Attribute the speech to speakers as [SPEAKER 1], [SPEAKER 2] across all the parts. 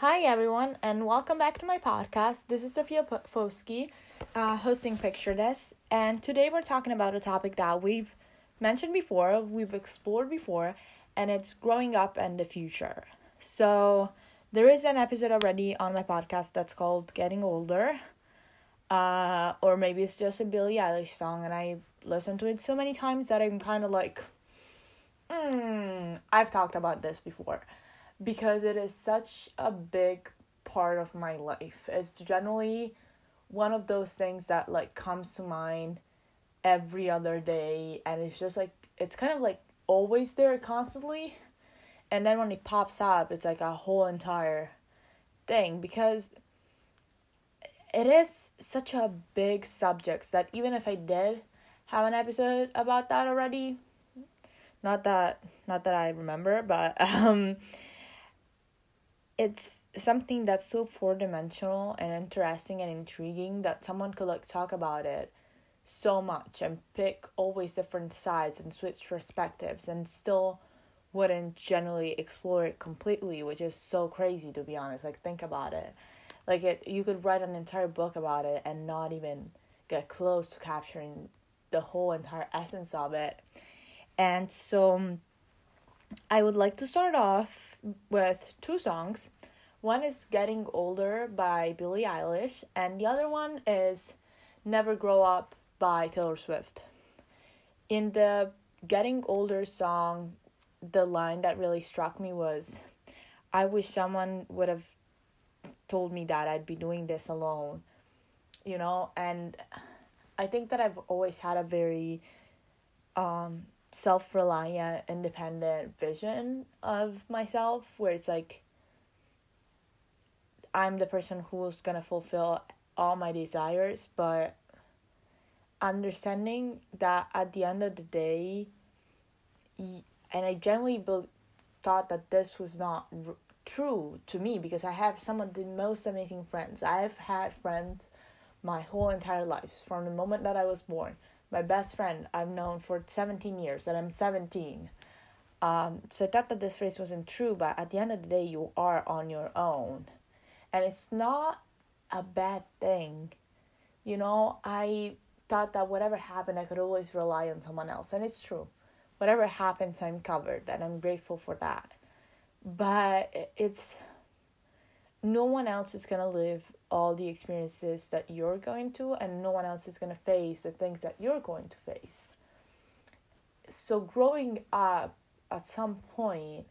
[SPEAKER 1] Hi, everyone, and welcome back to my podcast. This is Sophia Fosky, uh, hosting Picture This, and today we're talking about a topic that we've mentioned before, we've explored before, and it's growing up and the future. So, there is an episode already on my podcast that's called Getting Older, uh, or maybe it's just a Billie Eilish song, and I listened to it so many times that I'm kind of like, hmm, I've talked about this before because it is such a big part of my life. It's generally one of those things that like comes to mind every other day and it's just like it's kind of like always there constantly and then when it pops up it's like a whole entire thing because it is such a big subject that even if I did have an episode about that already not that not that I remember but um it's something that's so four dimensional and interesting and intriguing that someone could like talk about it so much and pick always different sides and switch perspectives and still wouldn't generally explore it completely, which is so crazy to be honest. Like think about it. Like it you could write an entire book about it and not even get close to capturing the whole entire essence of it. And so I would like to start off with two songs. One is Getting Older by Billie Eilish, and the other one is Never Grow Up by Taylor Swift. In the Getting Older song, the line that really struck me was I wish someone would have told me that I'd be doing this alone, you know, and I think that I've always had a very um self reliant, independent vision of myself where it's like I'm the person who's gonna fulfill all my desires, but understanding that at the end of the day, and I generally be- thought that this was not r- true to me because I have some of the most amazing friends. I've had friends my whole entire life from the moment that I was born my best friend I've known for 17 years, and I'm 17. Um, so I thought that this phrase wasn't true, but at the end of the day, you are on your own. And it's not a bad thing. You know, I thought that whatever happened, I could always rely on someone else. And it's true. Whatever happens, I'm covered, and I'm grateful for that. But it's no one else is going to live all the experiences that you're going to, and no one else is going to face the things that you're going to face. So, growing up at some point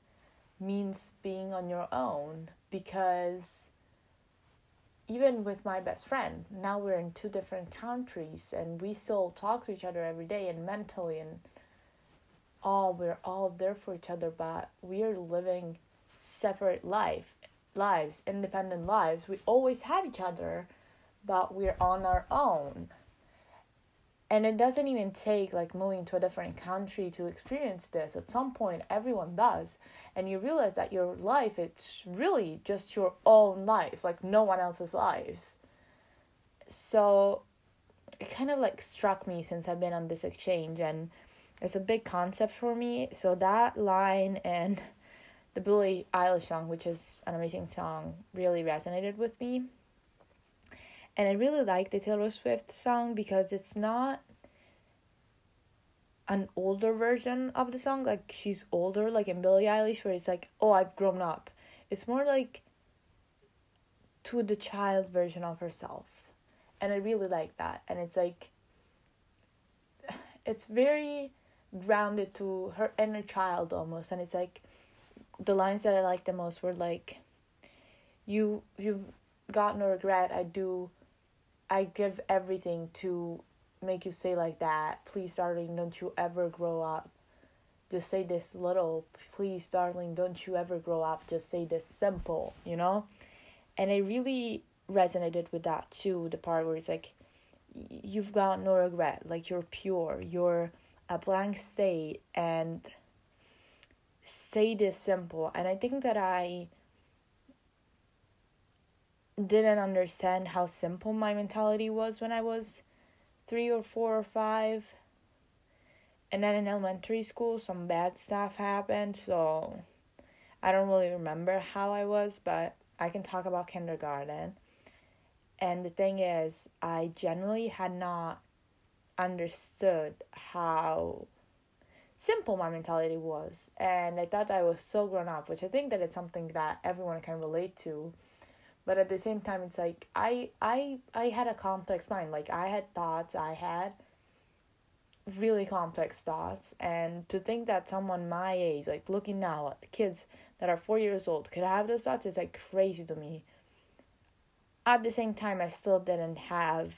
[SPEAKER 1] means being on your own because even with my best friend, now we're in two different countries and we still talk to each other every day and mentally and all we're all there for each other, but we're living separate life lives, independent lives. We always have each other, but we're on our own. And it doesn't even take like moving to a different country to experience this. At some point, everyone does. And you realize that your life, it's really just your own life, like no one else's lives. So it kind of like struck me since I've been on this exchange and it's a big concept for me. So that line and the Billie Eilish song, which is an amazing song, really resonated with me. And I really like the Taylor Swift song because it's not an older version of the song, like she's older, like in Billie Eilish, where it's like, oh, I've grown up. It's more like to the child version of herself. And I really like that. And it's like, it's very grounded to her inner child almost. And it's like, the lines that I liked the most were like, "You you've got no regret. I do. I give everything to make you say like that. Please, darling, don't you ever grow up. Just say this little. Please, darling, don't you ever grow up. Just say this simple. You know." And I really resonated with that too. The part where it's like, "You've got no regret. Like you're pure. You're." a blank state and say this simple and i think that i didn't understand how simple my mentality was when i was three or four or five and then in elementary school some bad stuff happened so i don't really remember how i was but I can talk about kindergarten. And the thing is, I generally had not understood how simple my mentality was. And I thought I was so grown up, which I think that it's something that everyone can relate to. But at the same time it's like I I I had a complex mind. Like I had thoughts, I had really complex thoughts and to think that someone my age, like looking now at kids that are four years old could have those thoughts is like crazy to me. At the same time I still didn't have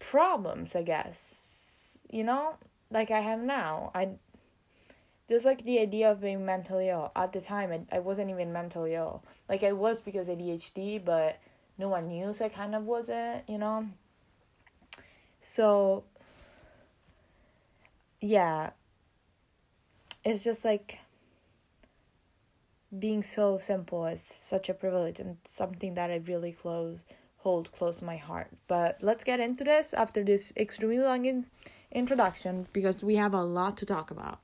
[SPEAKER 1] problems, I guess. You know? Like I have now. I just like the idea of being mentally ill. At the time I, I wasn't even mentally ill. Like I was because of ADHD, but no one knew so I kind of wasn't, you know? So yeah. It's just like being so simple is such a privilege and something that I really close hold close to my heart. But let's get into this after this extremely long in- introduction because we have a lot to talk about.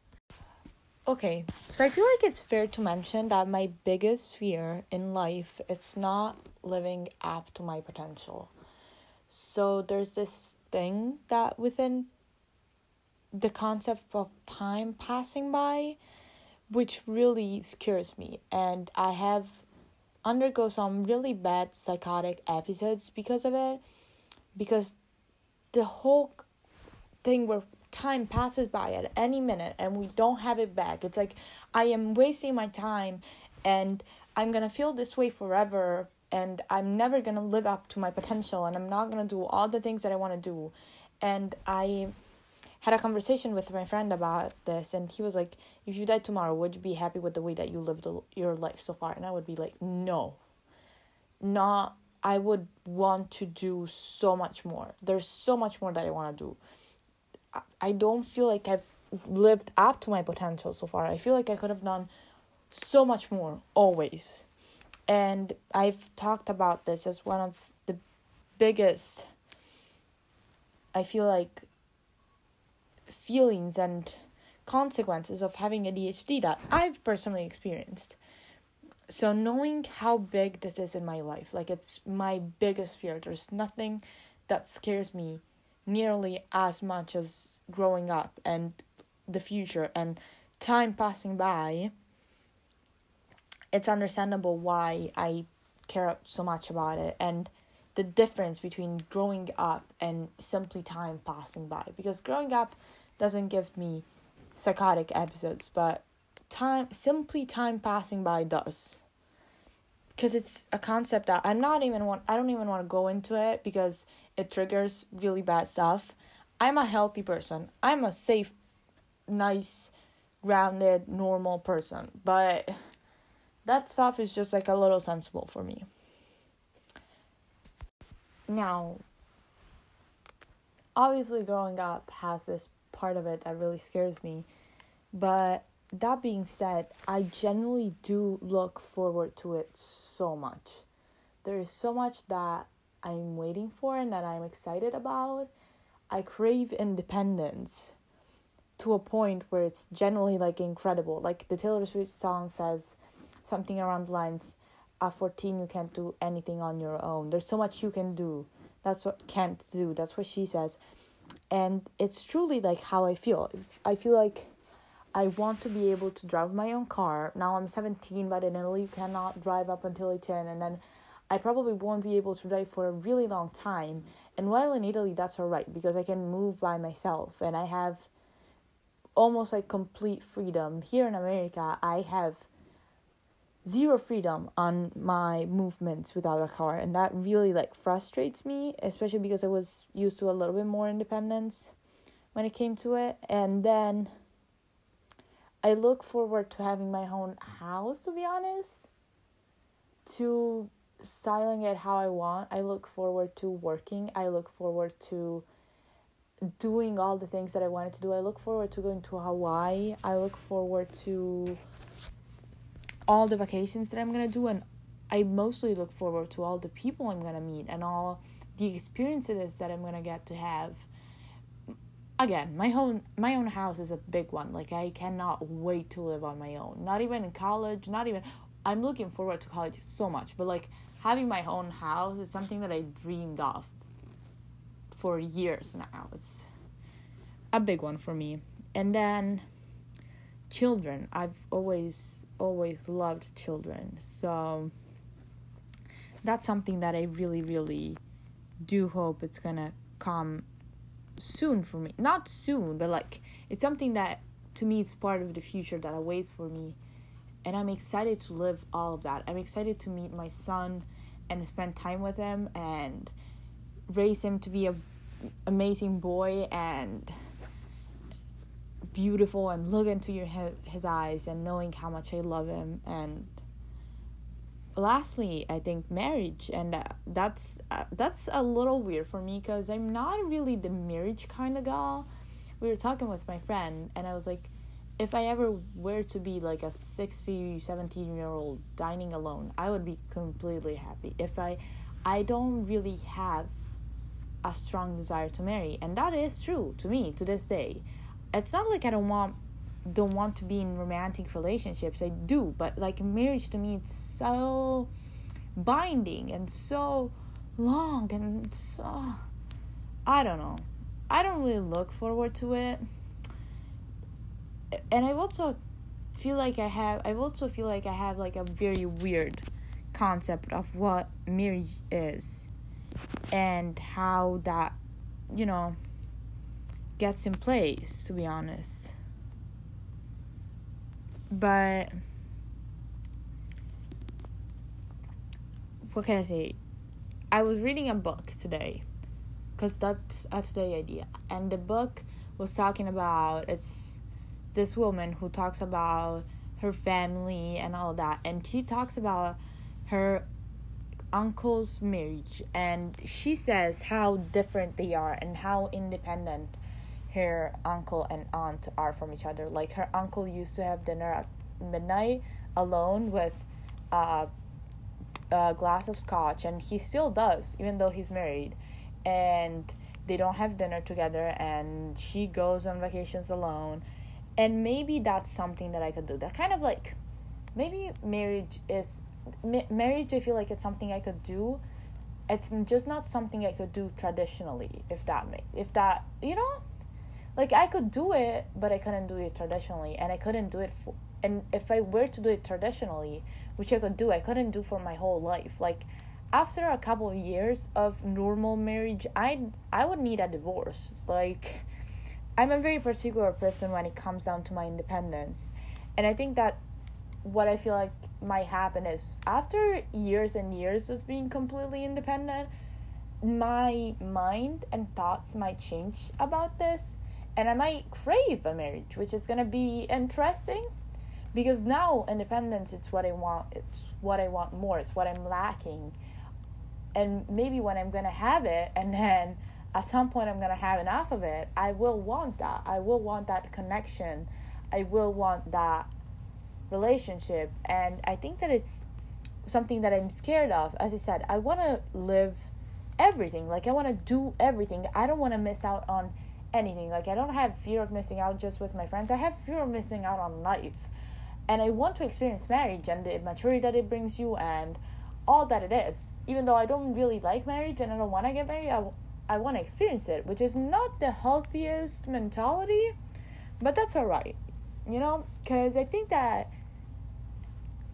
[SPEAKER 1] Okay, so I feel like it's fair to mention that my biggest fear in life it's not living up to my potential. So there's this thing that within the concept of time passing by which really scares me and I have undergo some really bad psychotic episodes because of it because the whole thing where time passes by at any minute and we don't have it back. It's like i am wasting my time and i'm going to feel this way forever and i'm never going to live up to my potential and i'm not going to do all the things that i want to do. And i had a conversation with my friend about this and he was like if you died tomorrow would you be happy with the way that you lived your life so far? And i would be like no. Not i would want to do so much more. There's so much more that i want to do i don't feel like i've lived up to my potential so far i feel like i could have done so much more always and i've talked about this as one of the biggest i feel like feelings and consequences of having ADHD that I've personally experienced. So knowing how big this is in my life, like it's my biggest fear. There's nothing that scares me nearly as much as growing up and the future and time passing by. It's understandable why I care so much about it and the difference between growing up and simply time passing by because growing up doesn't give me psychotic episodes, but time simply time passing by does. Cuz it's a concept that I'm not even want I don't even want to go into it because it triggers really bad stuff. I'm a healthy person. I'm a safe nice grounded normal person, but that stuff is just like a little sensible for me. Now, obviously growing up has this part of it that really scares me. But that being said, I genuinely do look forward to it so much. There is so much that I'm waiting for and that I'm excited about. I crave independence to a point where it's generally like incredible. Like the Taylor Swift song says something around the lines at 14 you can't do anything on your own. There's so much you can do. That's what can't do. That's what she says and it's truly like how I feel. I feel like I want to be able to drive my own car. Now I'm 17, but in Italy you cannot drive up until 18, and then I probably won't be able to drive for a really long time. And while in Italy, that's alright because I can move by myself and I have almost like complete freedom. Here in America, I have zero freedom on my movements without a car and that really like frustrates me especially because i was used to a little bit more independence when it came to it and then i look forward to having my own house to be honest to styling it how i want. I look forward to working. I look forward to doing all the things that i wanted to do. I look forward to going to hawaii. I look forward to all the vacations that I'm gonna do, and I mostly look forward to all the people I'm gonna meet and all the experiences that I'm gonna get to have. Again, my own my own house is a big one. Like I cannot wait to live on my own. Not even in college, not even I'm looking forward to college so much, but like having my own house is something that I dreamed of for years now. It's a big one for me. And then children. I've always always loved children. So that's something that I really really do hope it's to come soon for me. Not soon, but like it's something that to me it's part of the future that awaits for me and i'm excited to live all of that i'm excited to meet my son and spend time with him and raise him to be a amazing boy and beautiful and look into your his eyes and knowing how much I love him and lastly I think marriage and uh, that's uh, that's a little weird for me cuz I'm not really the marriage kind of girl we were talking with my friend and I was like if I ever were to be like a 60 17 year old dining alone I would be completely happy. If I I don't really have a strong desire to marry and that is true to me to this day. It's not like I don't want don't want to be in romantic relationships I do. But like marriage to me it's so binding and so long and so ah, I don't know. I don't really look forward to it. And I also feel like I have I also feel like I have like a very weird concept of what marriage is and how that you know gets in place to be honest but what can I say? I was reading a book today because that's a today idea, and the book was talking about it's this woman who talks about her family and all that, and she talks about her uncle's marriage. And she says how different they are and how independent her uncle and aunt are from each other. Like her uncle used to have dinner at midnight alone with uh, a glass of scotch and he still does even though he's married. And they don't have dinner together and she goes on vacations alone. And maybe that's something that i could do. That kind of like maybe marriage is ma- marriage i feel like it's something i could do. It's just not something i could do traditionally if that make if that you know like i could do it but i couldn't do it traditionally and i couldn't do it for and if i were to do it traditionally which i could do i couldn't do for my whole life. Like after a couple of years of normal marriage i i would need a divorce. Like i'm a very particular person when it comes down to my independence and i think that what I feel like might happen is after years and years of being completely independent, my mind and thoughts might change about this and I might crave a marriage, which is to be interesting because now independence it's what I want, it's what I want more, it's what I'm lacking. And maybe when I'm to have it and then at some point I'm to have enough of it, I will want that. I will want that connection. I will want that relationship and i think that it's something that i'm scared of as i said i want to live everything like i want to do everything i don't want to miss out on anything. Like i don't have fear of missing out just with my friends. I have fear of missing out on life. And i want to experience marriage and the maturity that it brings you and all that it is. Even though i don't really like marriage and i don't want to get married i, I want to experience it which is not the healthiest mentality but that's all right you know? Because i think that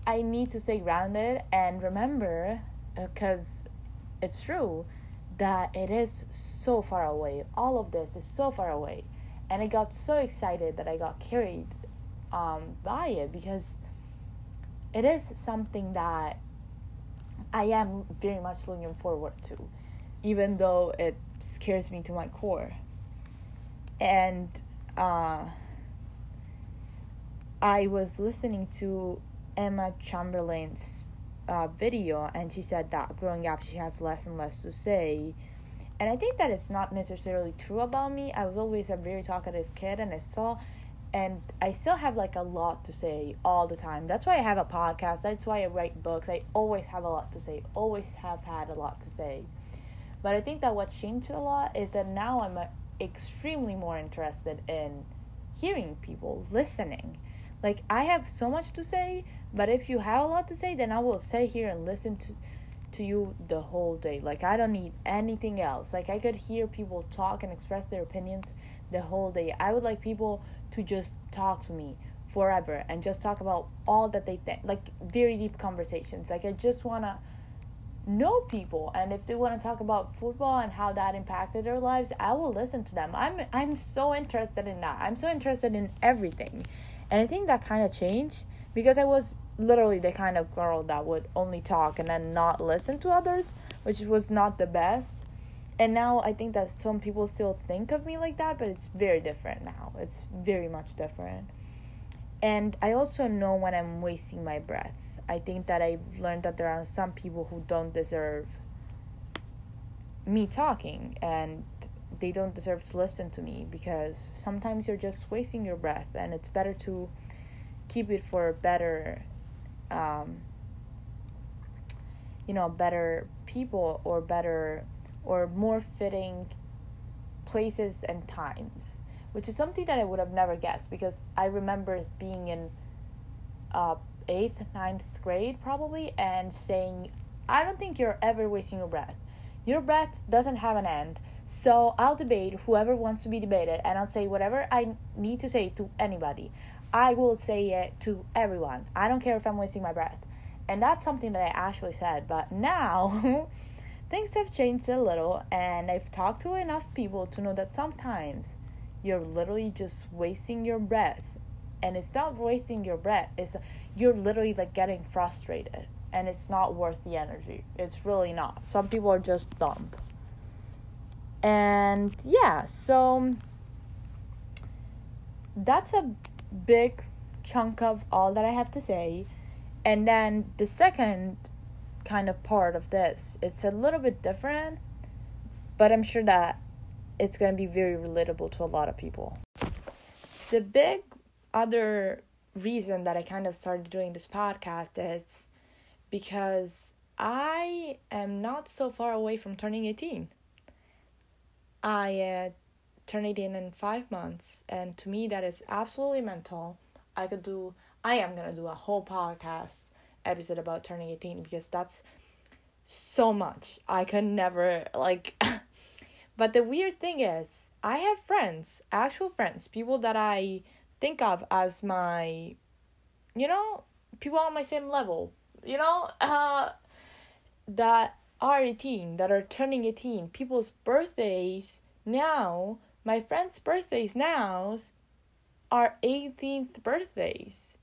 [SPEAKER 1] I need to stay grounded and remember, because uh, it's true, that it is so far away. All of this is so far away. And I got so excited that I got carried um, by it because it is something that I am very much looking forward to, even though it scares me to my core. And uh, I was listening to Emma Chamberlain's uh, video, and she said that growing up she has less and less to say. And I think that it's not necessarily true about me. I was always a very talkative kid, and I saw, and I still have like a lot to say all the time. That's why I have a podcast. That's why I write books. I always have a lot to say. Always have had a lot to say. But I think that what changed a lot is that now I'm uh, extremely more interested in hearing people, listening. Like I have so much to say, But if you have a lot to say, then I will sit here and listen to to you the whole day. Like I don't need anything else. Like I could hear people talk and express their opinions the whole day. I would like people to just talk to me forever and just talk about all that they think. Like very deep conversations. Like I just want to know people and if they want to talk about football and how that impacted their lives, I will listen to them. I'm I'm so interested in that. I'm so interested in everything. And I think that kind of changed because I was literally the kind of girl that would only talk and then not listen to others, which was not the best. And now I think that some people still think of me like that, but it's very different now. It's very much different. And I also know when I'm wasting my breath. I think that I've learned that there are some people who don't deserve me talking and they don't deserve to listen to me because sometimes you're just wasting your breath and it's better to keep it for better um, you know better people or better or more fitting places and times which is something that i would have never guessed because i remember being in uh, eighth ninth grade probably and saying i don't think you're ever wasting your breath. Your breath doesn't have an end. So i'll debate whoever wants to be debated and i'll say whatever i need to say to anybody I will say it to everyone. I don't care if I'm wasting my breath. And that's something that I actually said. But now things have changed a little, and I've talked to enough people to know that sometimes you're literally just wasting your breath. And it's not wasting your breath, it's you're literally like getting frustrated. And it's not worth the energy. It's really not. Some people are just dumb. And yeah, so that's a big chunk of all that I have to say. And then the second kind of part of this, it's a little bit different, but I'm sure that it's going to be very relatable to a lot of people. The big other reason that I kind of started doing this podcast is because I am not so far away from turning 18. I uh, turn it in in five months and to me that is absolutely mental. I could do i am gonna do a whole podcast episode about turning 18 because that's so much. I could never like but the weird thing is i have friends actual friends people that i think of as my you know people on my same level you know uh that are 18 that are turning 18 people's birthdays now my friends' birthdays now are 18th birthdays.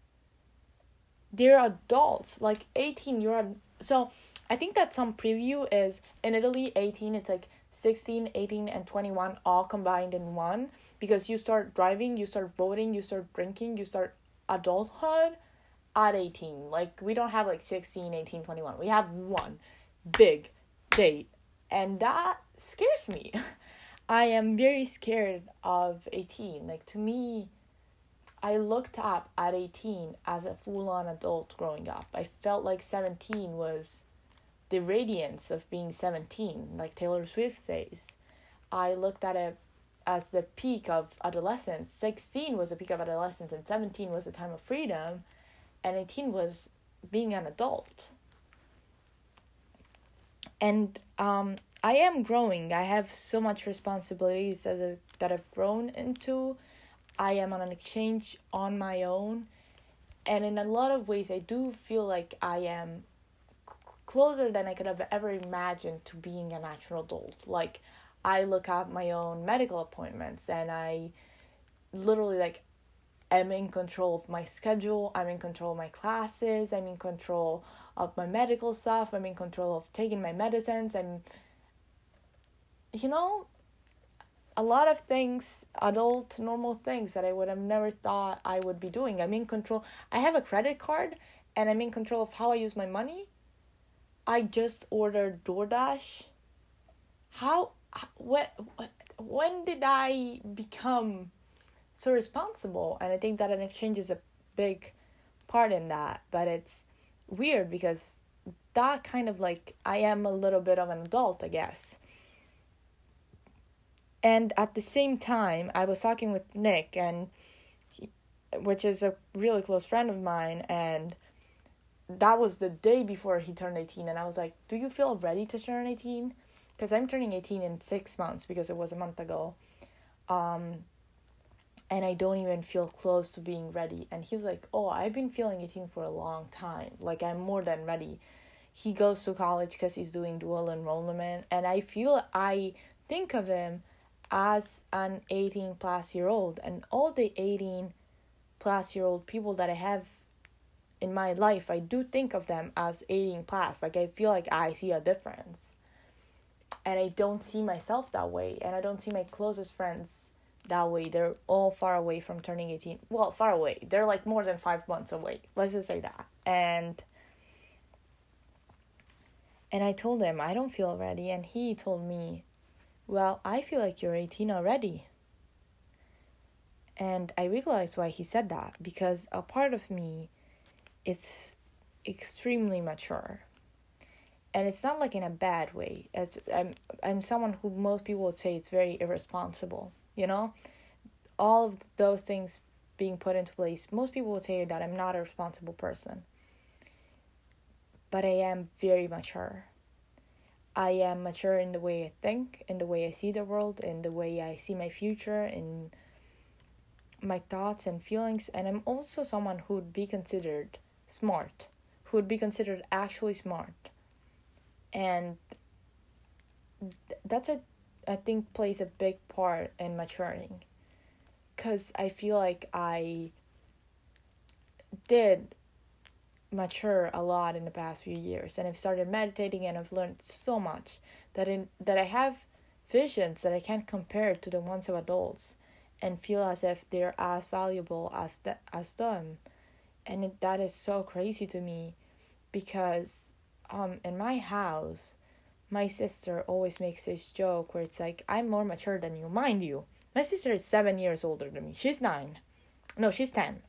[SPEAKER 1] They're adults, like 18. You're a, so I think that some preview is in Italy 18. It's like 16, 18, and 21 all combined in one because you start driving, you start voting, you start drinking, you start adulthood at 18. Like we don't have like 16, 18, 21. We have one big date, and that scares me. I am very scared of 18. Like to me, I looked up at 18 as a full on adult growing up. I felt like 17 was the radiance of being 17, like Taylor Swift says. I looked at it as the peak of adolescence. 16 was the peak of adolescence, and 17 was the time of freedom, and 18 was being an adult. And um, I am growing. I have so much responsibilities as a, that I've grown into. I am on an exchange on my own, and in a lot of ways, I do feel like I am closer than I could have ever imagined to being a natural adult. Like I look at my own medical appointments, and I literally like am in control of my schedule. I'm in control of my classes. I'm in control of my medical stuff. I'm in control of taking my medicines. I'm you know, a lot of things, adult, normal things that I would have never thought I would be doing. I'm in control. I have a credit card and I'm in control of how I use my money. I just ordered DoorDash. How, when, when did I become so responsible? And I think that an exchange is a big part in that. But it's weird because that kind of like, I am a little bit of an adult, I guess and at the same time i was talking with nick and he, which is a really close friend of mine and that was the day before he turned 18 and i was like do you feel ready to turn 18 because i'm turning 18 in six months because it was a month ago. Um, and i don't even feel close to being ready. And he was like oh i've been feeling 18 for a long time. Like i'm more than ready. He goes to college because he's doing dual enrollment and i feel i think of him as an 18 plus year old and all the 18 plus year old people that i have in my life, I do think of them as 18 plus. Like I feel like I see a difference. And I don't see myself that way. And I don't see my closest friends that way. They're all far away from turning 18. Well, far away. They're like more than five months away. Let's just say that. And and I told him I don't feel ready. And he told me, Well, I feel like you're 18 already. And I realized why he said that because a part of me it's extremely mature. And it's not like in a bad way. It's i'm i'm someone who most people would say it's very irresponsible you know? All of those things being put into place most people would say that i'm not a responsible person. But i am very mature i am mature in the way i think in the way i see the world in the way i see my future in my thoughts and feelings and i'm also someone who would be considered smart, who would be considered actually smart. And that's a I think plays a big part in maturing. Cuz I feel like I did mature a lot in the past few years and I've started meditating and I've learned so much that in that I have visions that I can't compare to the ones of adults and feel as if they're as valuable as the, as them. And it, that is so crazy to me because um in my house my sister always makes this joke where it's like i'm more mature than you. Mind you my sister is seven years older than me. She's nine. No she's ten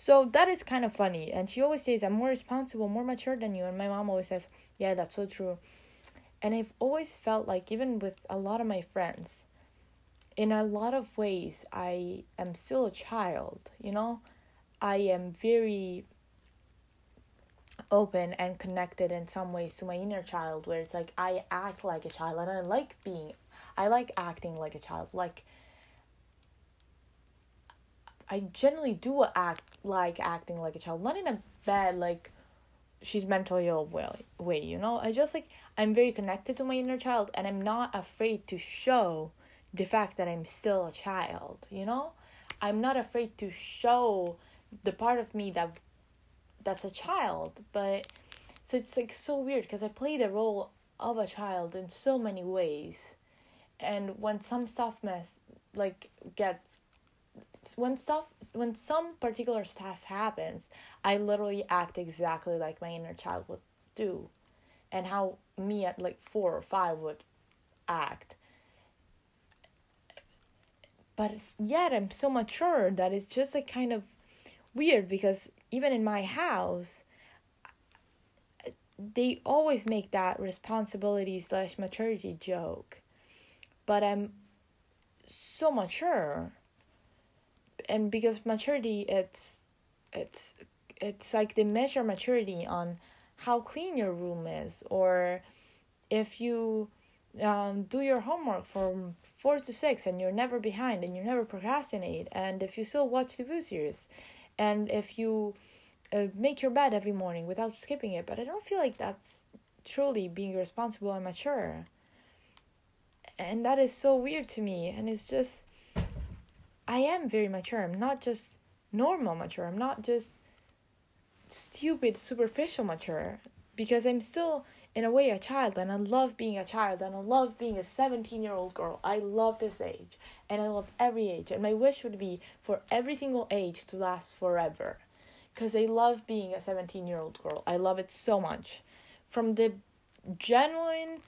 [SPEAKER 1] so that is kind of funny. And she always says i'm more responsible more mature than you. And my mom always says yeah that's so true. And i've always felt like even with a lot of my friends in a lot of ways i am still a child you know? I am very open and connected in some ways to my inner child where it's like I act like a child and I like being I like acting like a child. Like I generally do act like acting like a child. Not in a bad like she's mentally ill way, way you know? I just like I'm very connected to my inner child and I'm not afraid to show the fact that I'm still a child you know? I'm not afraid to show the part of me that that's a child but so it's like so weird because i play the role of a child in so many ways. And when some stuff mess like gets when stuff when some particular stuff happens i literally act exactly like my inner child would do and how me at like four or five would act. But yet i'm so mature that it's just like kind of weird because even in my house they always make that responsibility slash maturity joke. But i'm so mature and because maturity it's it's it's like they measure maturity on how clean your room is or if you um, do your homework from four to six and you're never behind and you never procrastinate and if you still watch TV series and if you uh, make your bed every morning without skipping it. But i don't feel like that's truly being responsible and mature. And that is so weird to me and it's just i am very mature i'm not just normal mature i'm not just stupid superficial mature because i'm still in a way a child and i love being a child and i love being a 17 year old girl i love this age and I love every age. And my wish would be for every single age to last forever. Because I love being a 17 year old girl. I love it so much. From the genuine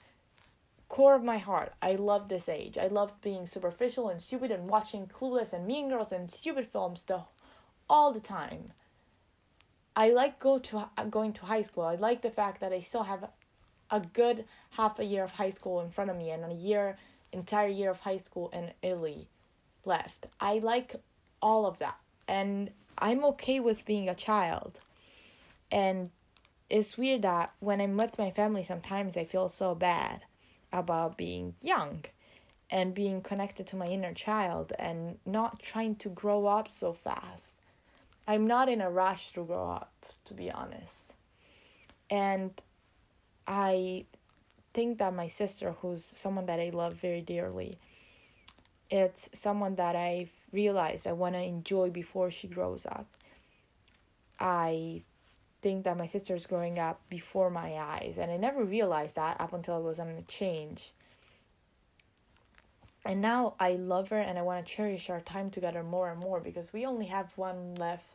[SPEAKER 1] core of my heart, I love this age. I love being superficial and stupid and watching Clueless and Mean Girls and stupid films the, all the time. I like go to uh, going to high school. I like the fact that I still have a good half a year of high school in front of me and a year entire year of high school in Italy left. I like all of that. And I'm okay with being a child. And it's weird that when I'm with my family, sometimes I feel so bad about being young and being connected to my inner child and not trying to grow up so fast. I'm not in a rush to grow up, to be honest. And I think that my sister, who's someone that I love very dearly, it's someone that I've realized I want to enjoy before she grows up. I think that my sister is growing up before my eyes, and I never realized that up until I was on a change. And now I love her and I want to cherish our time together more and more because we only have one left,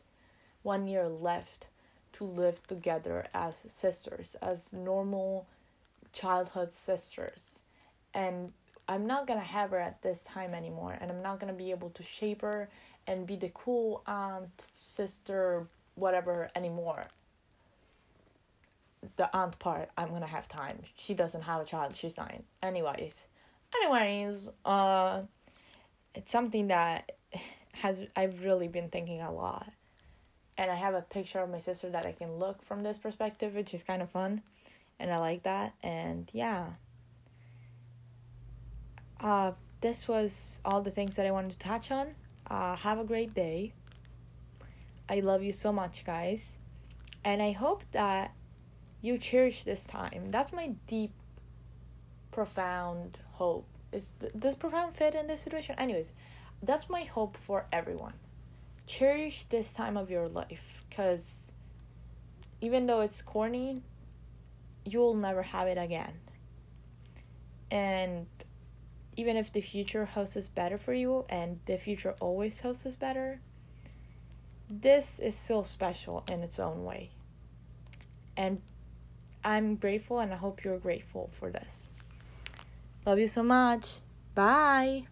[SPEAKER 1] one year left to live together as sisters, as normal childhood sisters. And I'm not gonna have her at this time anymore, and I'm not gonna be able to shape her and be the cool aunt, sister, whatever anymore. The aunt part, I'm gonna have time. She doesn't have a child, she's nine. Anyways, anyways, uh, it's something that has I've really been thinking a lot. And I have a picture of my sister that I can look from this perspective, which is kind of fun. And I like that. And yeah uh, this was all the things that I wanted to touch on. Uh, have a great day. I love you so much, guys. And I hope that you cherish this time. That's my deep, profound hope. Is th- does profound fit in this situation? Anyways, that's my hope for everyone. Cherish this time of your life because even though it's corny, you'll never have it again. And even if the future hosts is better for you and the future always hosts is better, this is still special in its own way. And I'm grateful and I hope you're grateful for this. Love you so much. Bye.